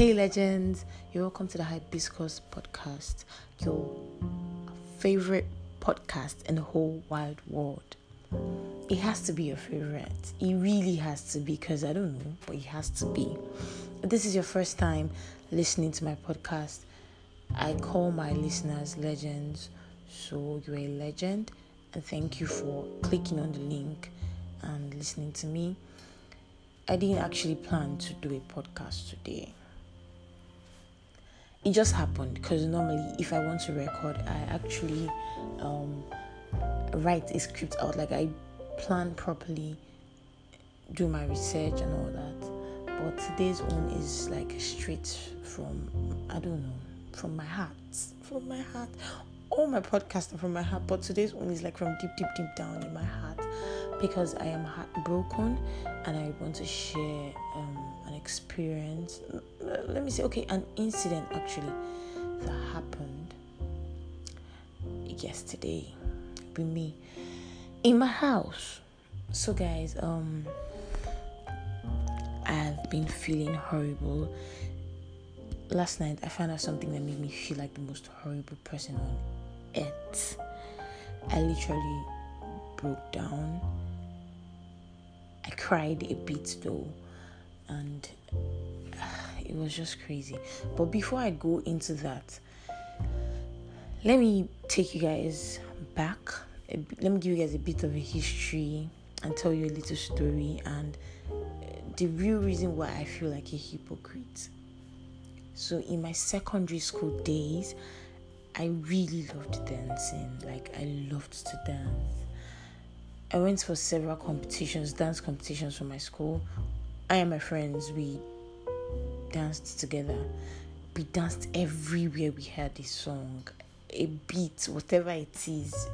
Hey, legends, you're welcome to the Hibiscus podcast, your favorite podcast in the whole wide world. It has to be your favorite. It really has to be because I don't know, but it has to be. If this is your first time listening to my podcast, I call my listeners legends. So you're a legend, and thank you for clicking on the link and listening to me. I didn't actually plan to do a podcast today it just happened because normally if I want to record, I actually um, write a script out. Like I plan properly, do my research and all that. But today's one is like straight from I don't know from my heart, from my heart. All my podcasts are from my heart, but today's one is like from deep, deep, deep down in my heart because I am heartbroken and I want to share. Um, experience. Let me say okay an incident actually that happened yesterday with me in my house. So guys um i've been feeling horrible. Last night i found out something that made me feel like the most horrible person on earth. I literally broke down. I cried a bit though and it was just crazy. But before I go into that, let me take you guys back. Let me give you guys a bit of a history and tell you a little story and uh, the real reason why I feel like a hypocrite. So, in my secondary school days, I really loved dancing. Like, I loved to dance. I went for several competitions, dance competitions for my school, I and my friends, we danced together. We danced everywhere we heard a song, a beat, whatever it is.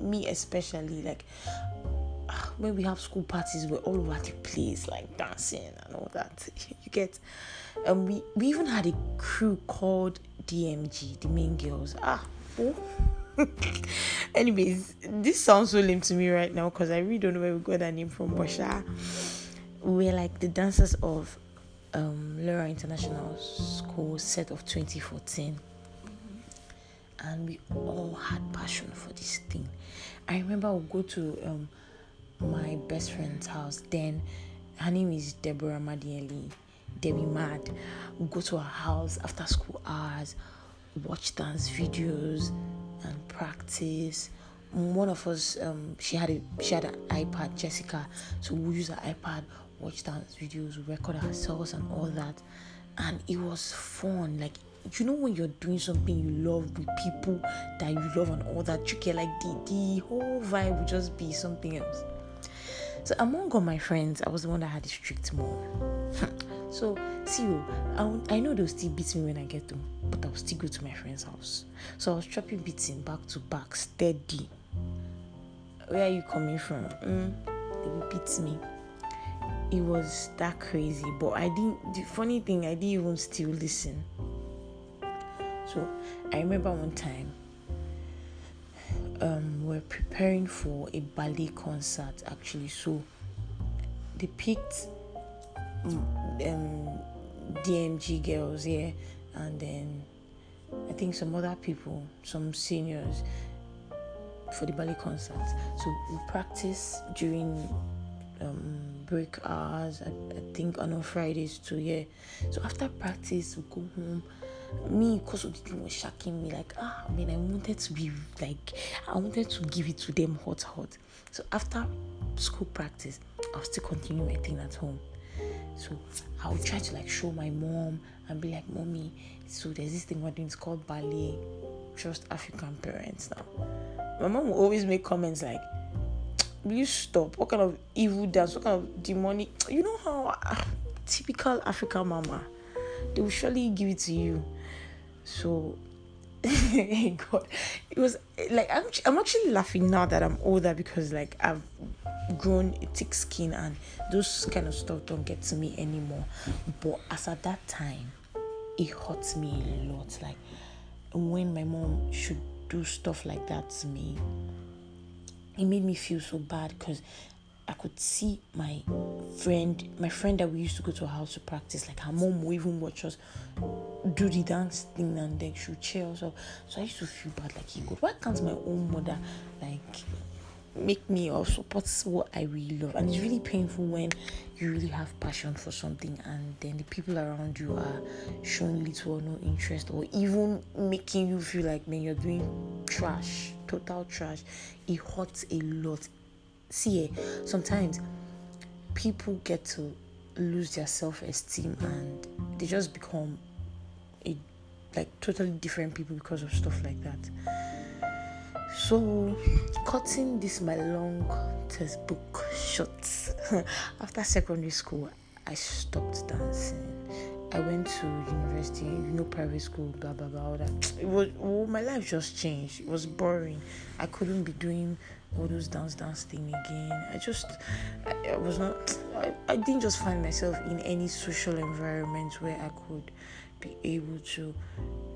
Me especially, like when we have school parties, we're all over the place, like dancing and all that. you get, and we we even had a crew called DMG, the main girls. Ah, oh. Anyways, this sounds so lame to me right now because I really don't know where we got that name from, but we're like the dancers of um, Laura International School set of 2014. And we all had passion for this thing. I remember I would go to um, my best friend's house. Then her name is Deborah Madieli, Debbie Mad. We go to her house after school hours, watch dance videos, and practice one of us um, she had a she had an ipad jessica so we use her ipad watch dance videos, record ourselves and all that. And it was fun. Like you know when you're doing something you love with people that you love and all that, you get like the the whole vibe would just be something else. So among all my friends, I was the one that had a strict mom. so see you, oh, I, I know they'll still beat me when I get home, but I'll still go to my friend's house. So I was chopping beating back to back, steady. Where are you coming from? Mm, they will beat me it was that crazy. But I didn't. The funny thing, I didn't even still listen. So I remember one time um, we're preparing for a ballet concert actually. So they picked um, DMG girls here, and then I think some other people, some seniors for the ballet concert. So we practice during um, break hours. I, I think on Fridays too. Yeah. So after practice, we go home. Me, because of the thing was shocking me. Like ah, I mean, I wanted to be like, I wanted to give it to them hot, hot. So after school practice, I'll still continue my thing at home. So I would try to like show my mom and be like, "Mommy, so there's this thing we're doing. It's called ballet. Trust African parents now." My mom will always make comments like, will you stop? What kind of evil dance? What kind of demonic? You know how uh, typical African mama, they will surely give it to you. So, God, it was like I'm, I'm actually laughing now that I'm older because like I've grown a thick skin and those kind of stuff don't get to me anymore. But as at that time, it hurts me a lot. Like when my mom should do stuff like that to me it made me feel so bad because I could see my friend, my friend that we used to go to her house to practice. Like her mom would even watch us do the dance thing and then she would cheer us up. So I used to feel bad. Like, he God, why can't my own mother like make me or support what I really love? And it's really painful when you really have passion for something and then the people around you are showing little or no interest or even making you feel like man you're doing trash total trash. It hurts a lot. See eh, sometimes people get to lose their self-esteem and they just become a like totally different people because of stuff like that. So cutting this my long textbook short after secondary school i stopped dancing I went to university, you know, private school, blah blah blah. All that. It was well, my life just changed. It was boring. I couldn't be doing all those dance dance thing again. I just, I, I was not. I, I didn't just find myself in any social environment where I could be able to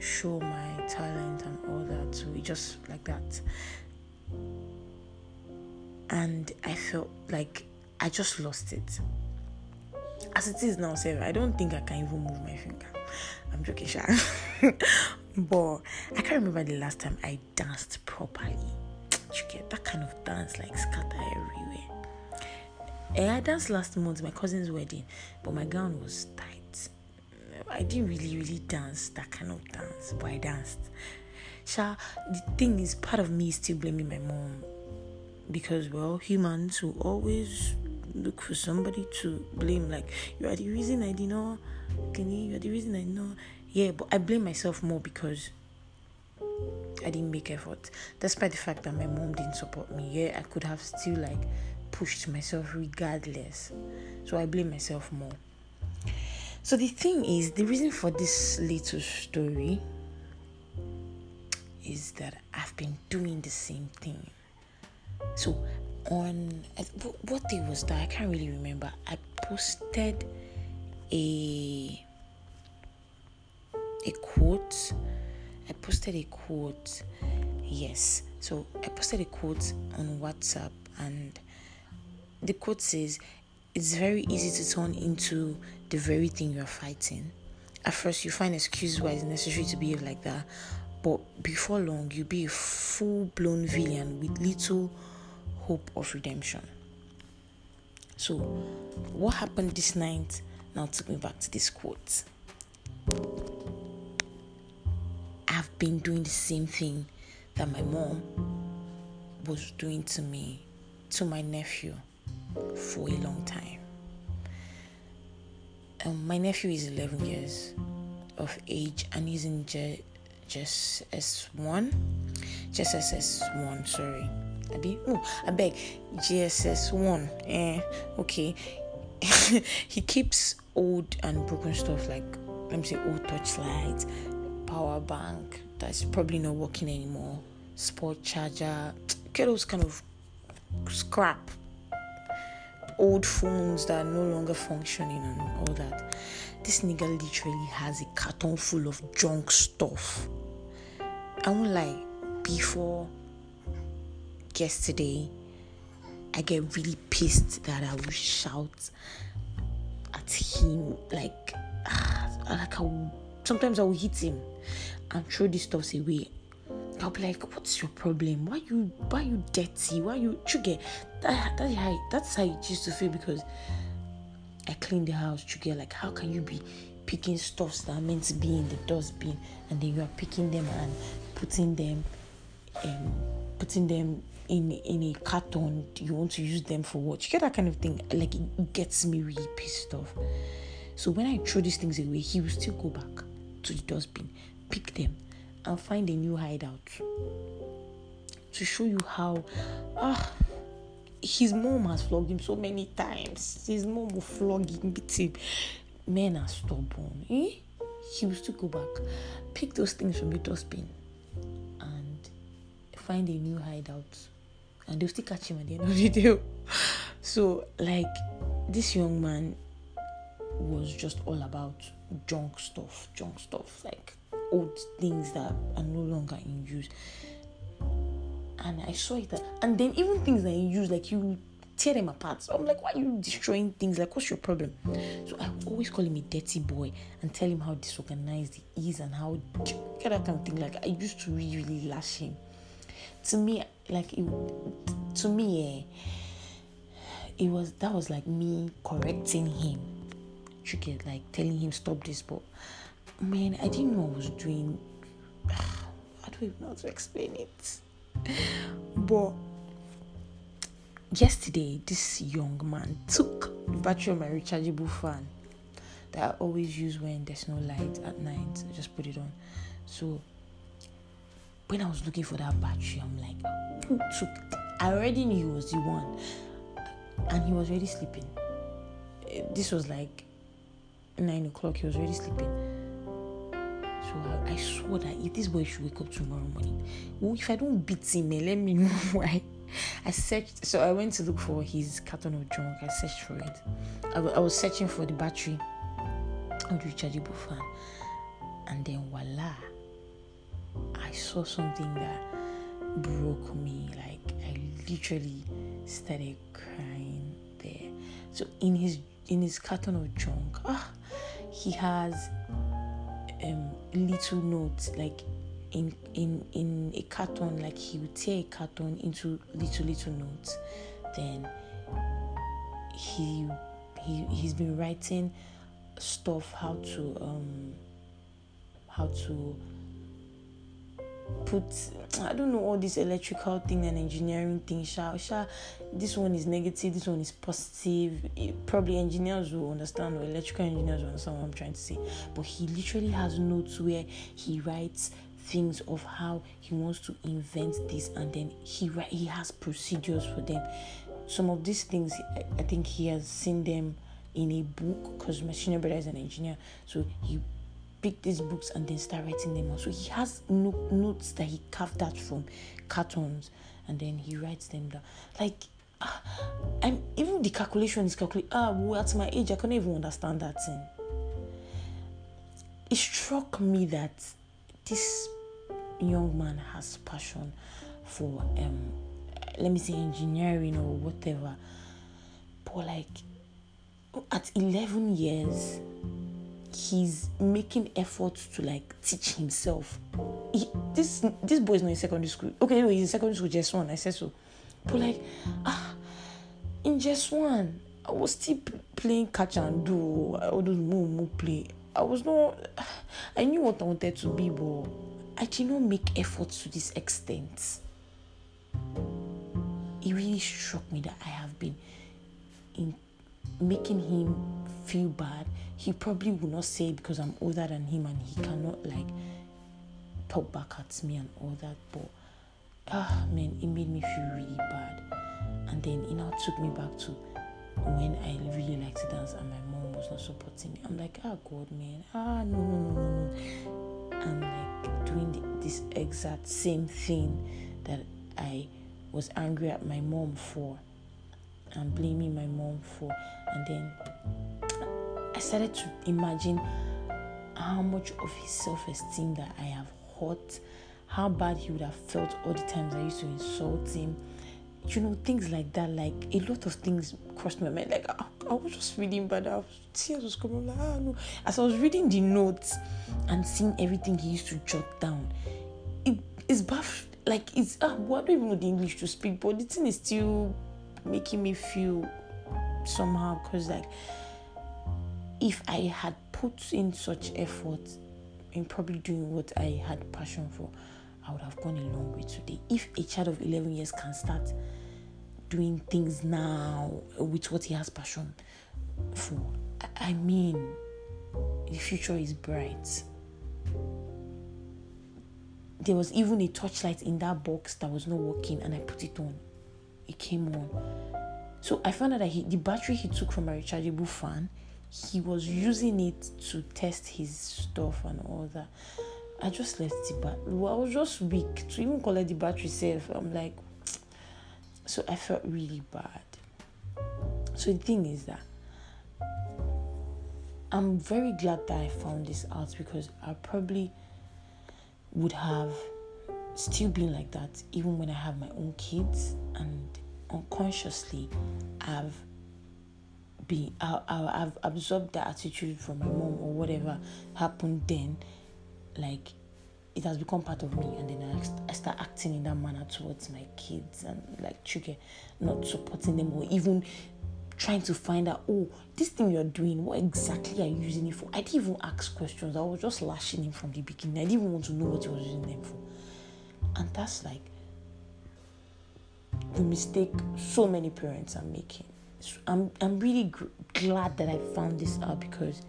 show my talent and all that. So it just like that. And I felt like I just lost it as it is now, sir, I don't think I can even move my finger. I'm joking, sure. but I can't remember the last time I danced properly. You get that kind of dance like scatter everywhere. And eh, I danced last month, my cousin's wedding, but my gown was tight. I didn't really, really dance that kind of dance, but I danced. Sha, the thing is, part of me is still blaming my mom because, well, humans will always look for somebody to blame. Like you are the reason I did not. Can you? You are the reason I know. Yeah, but I blame myself more because I didn't make effort. Despite the fact that my mom didn't support me, yeah, I could have still like pushed myself regardless. So I blame myself more. So the thing is, the reason for this little story is that I've been doing the same thing. So on what day was that? I can't really remember. I posted a a quote. I posted a quote. Yes. So I posted a quote on WhatsApp and the quote says it's very easy to turn into the very thing you're fighting. At first you find excuses why it's necessary to behave like that, but before long you'll be a full blown villain with little hope of redemption. So, what happened this night now took me back to this quote. I've been doing the same thing that my mom was doing to me, to my nephew, for a long time. Um, my nephew is 11 years of age and he's in just S1, just SS1, sorry. Abi, oh, I beg, JSS one. Eh, okay. he keeps old and broken stuff like let me say old touchlight, power bank that's probably not working anymore, sport charger, get those kind of scrap, old phones that are no longer functioning and all that. This nigga literally has a carton full of junk stuff. I won't lie, before yesterday, I get really pissed that I will shout at him like ah, like I will, sometimes I will hit him and throw these stuff away. I'll be like, "What's your problem? Why you why you dirty? Why you sugar?" That that's how that's how it used to feel because I clean the house. Sugar, like how can you be picking stuffs that are meant to be in the dustbin and then you are picking them and putting them um putting them in in a carton you want to use them for what? You get that kind of thing like it gets me really pissed off. So when i throw these things away he will still go back to the dustbin pick them and find a new hideout to show you how ah his mom has flogged him so many times. His mom will flog him beat him. Men are stubborn eh? he will still go back pick those things from the dustbin and find a new hideout and they'll still catch him at the end of the day. So, like, this young man was just all about junk stuff, junk stuff, like old things that are no longer in use. And I saw it, and then even things that in use, like you tear them apart. So I'm like, why are you destroying things? Like, what's your problem? So I always call him a dirty boy and tell him how disorganized he is and how kind of thing. Like I used to really, really lash him. To me, like it, to me, eh, it was that was like me correcting him. You get like telling him stop this, but man, I didn't know I was doing. I don't even know how to explain it. But yesterday, this young man took the battery of my rechargeable fan that I always use when there's no light at night. I just put it on. So when I was looking for that battery, I'm like, who took? I already knew he was the one, and he was already sleeping. This was like nine o'clock. He was already sleeping. So I, I swore that if this boy should wake up tomorrow morning, well, if I don't beat him, eh, let me know why. I searched, so I went to look for his carton of junk. I searched for it. I was searching for the battery of the rechargeable fan, and then voila, I saw something that broke me. Like I literally started crying there. So in his in his carton of junk, ah, he has um, little notes like in in in a carton like he would tear a carton into little little notes then he he he's been writing stuff how to um how to put I don't know all this electrical thing and engineering thing. Sha, sha, this one is negative, this one is positive. It, probably engineers will understand, or electrical engineers will understand what I'm trying to say. But he literally has notes where he writes things of how he wants to invent this, and then he he has procedures for them. Some of these things, I, I think he has seen them in a book because my senior brother is an engineer, so he pick these books and then start writing them out. So he has no, notes that he carved out from cartons and then he writes them down. Like, uh, I'm even the calculation is calculate. Ah, well, at my age, I couldn't even understand that thing. It struck me that this young man has passion for, um, let me say, engineering or whatever. But like, at 11 years, he's making efforts to like teach himself. He, this this boy is not in secondary school. Okay, anyway, he's in secondary school, just one. I said so. But like, ah, in just one, I was still playing catch and do all those move play. I was not. I knew what I wanted to be, but I did not make efforts to this extent. It really struck me that I have been in making him feel bad he probably will not say because I'm older than him and he cannot like talk back at me and all that. But ah man, it made me feel really bad. And then it now took me back to when I really liked to dance and my mom was not supporting me. I'm like, ah God man, ah no no no no no. I'm like doing the, this exact same thing that I was angry at my mom for and blaming my mom for and then I started to imagine how much of his self esteem that I have hurt, how bad he would have felt all the times I used to insult him. You know, things like that. Like a lot of things crossed my mind. Like I, I was just feeling bad. I was, tears was coming. Like, ah no. As I was reading the notes and seeing everything he used to jot down, it is baff. Like it's ah, well, I don't even know the English to speak, but the thing is still making me feel somehow because like if I had put in such effort in probably doing what I had passion for, I would have gone a long way today. If a child of 11 years can start doing things now with what he has passion for, I mean, the future is bright. There was even a torchlight in that box that was not working, and I put it on. It came on. So I found out that he, the battery he took from a rechargeable fan he was using it to test his stuff and all that. I just left the battery. Well, I was just weak to even collect the battery safe. I'm like, so I felt really bad. So the thing is that I'm very glad that I found this out because I probably would have still been like that even when I have my own kids and unconsciously I've been I, I, I've absorbed that attitude from my mom or whatever happened then, like it has become part of me. And then I, I start acting in that manner towards my kids and like children not supporting them or even trying to find out oh this thing you're doing what exactly are you using it for? I didn't even ask questions. I was just lashing him from the beginning. I didn't even want to know what he was using them for. And that's like the mistake so many parents are making i'm, I'm really gr- glad that i found this out because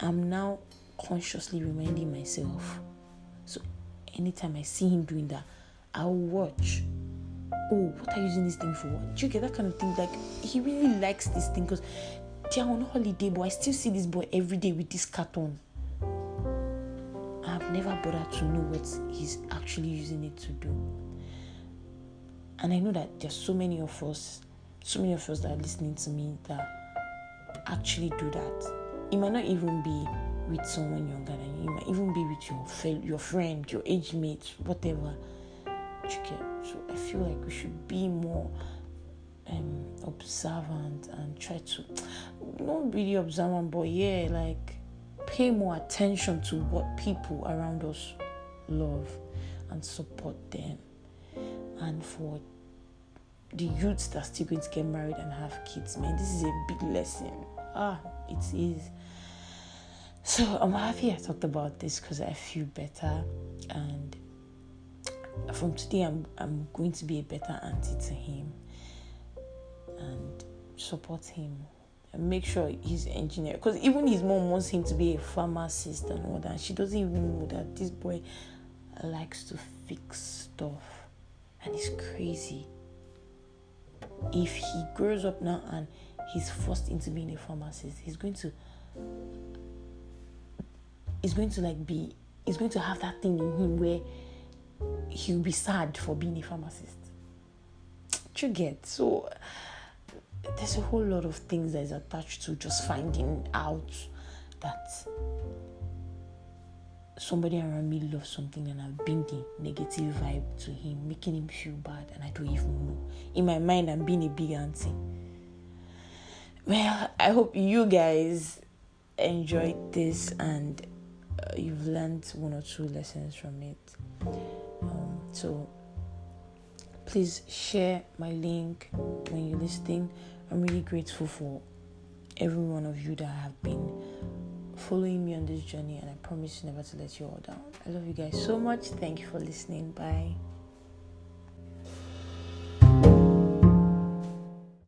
i'm now consciously reminding myself. So anytime I see him doing that, I'll watch. Oh, what are you using this thing for? Do you get that kind of thing? Like he really likes this thing because they're on holiday, but I still see this boy every day with this carton. I've never bothered to know what he's actually using it to do. And I know that there's so many of us, so many of us that are listening to me that actually do that. It might not even be with someone younger than you. You might even be with your fellow, your friend, your age mate, whatever. So I feel like we should be more um, observant and try to not really observant, but yeah, like pay more attention to what people around us love and support them. And for the youths that are still going to get married and have kids, man, this is a big lesson. Ah, it is. So I'm happy I talked about this because I feel better, and from today I'm I'm going to be a better auntie to him and support him and make sure he's engineer because even his mom wants him to be a pharmacist and all that. She doesn't even know that this boy likes to fix stuff and he's crazy. If he grows up now and he's forced into being a pharmacist, he's going to is going to like be he's going to have that thing in him where he'll be sad for being a pharmacist. you get so there's a whole lot of things that is attached to just finding out that somebody around me loves something and I've been the negative vibe to him, making him feel bad, and I don't even know. In my mind, I'm being a big auntie. Well, I hope you guys enjoyed this and uh, you've learned one or two lessons from it. Um, so please share my link when you're listening. I'm really grateful for every one of you that have been following me on this journey, and I promise never to let you all down. I love you guys so much. Thank you for listening. Bye.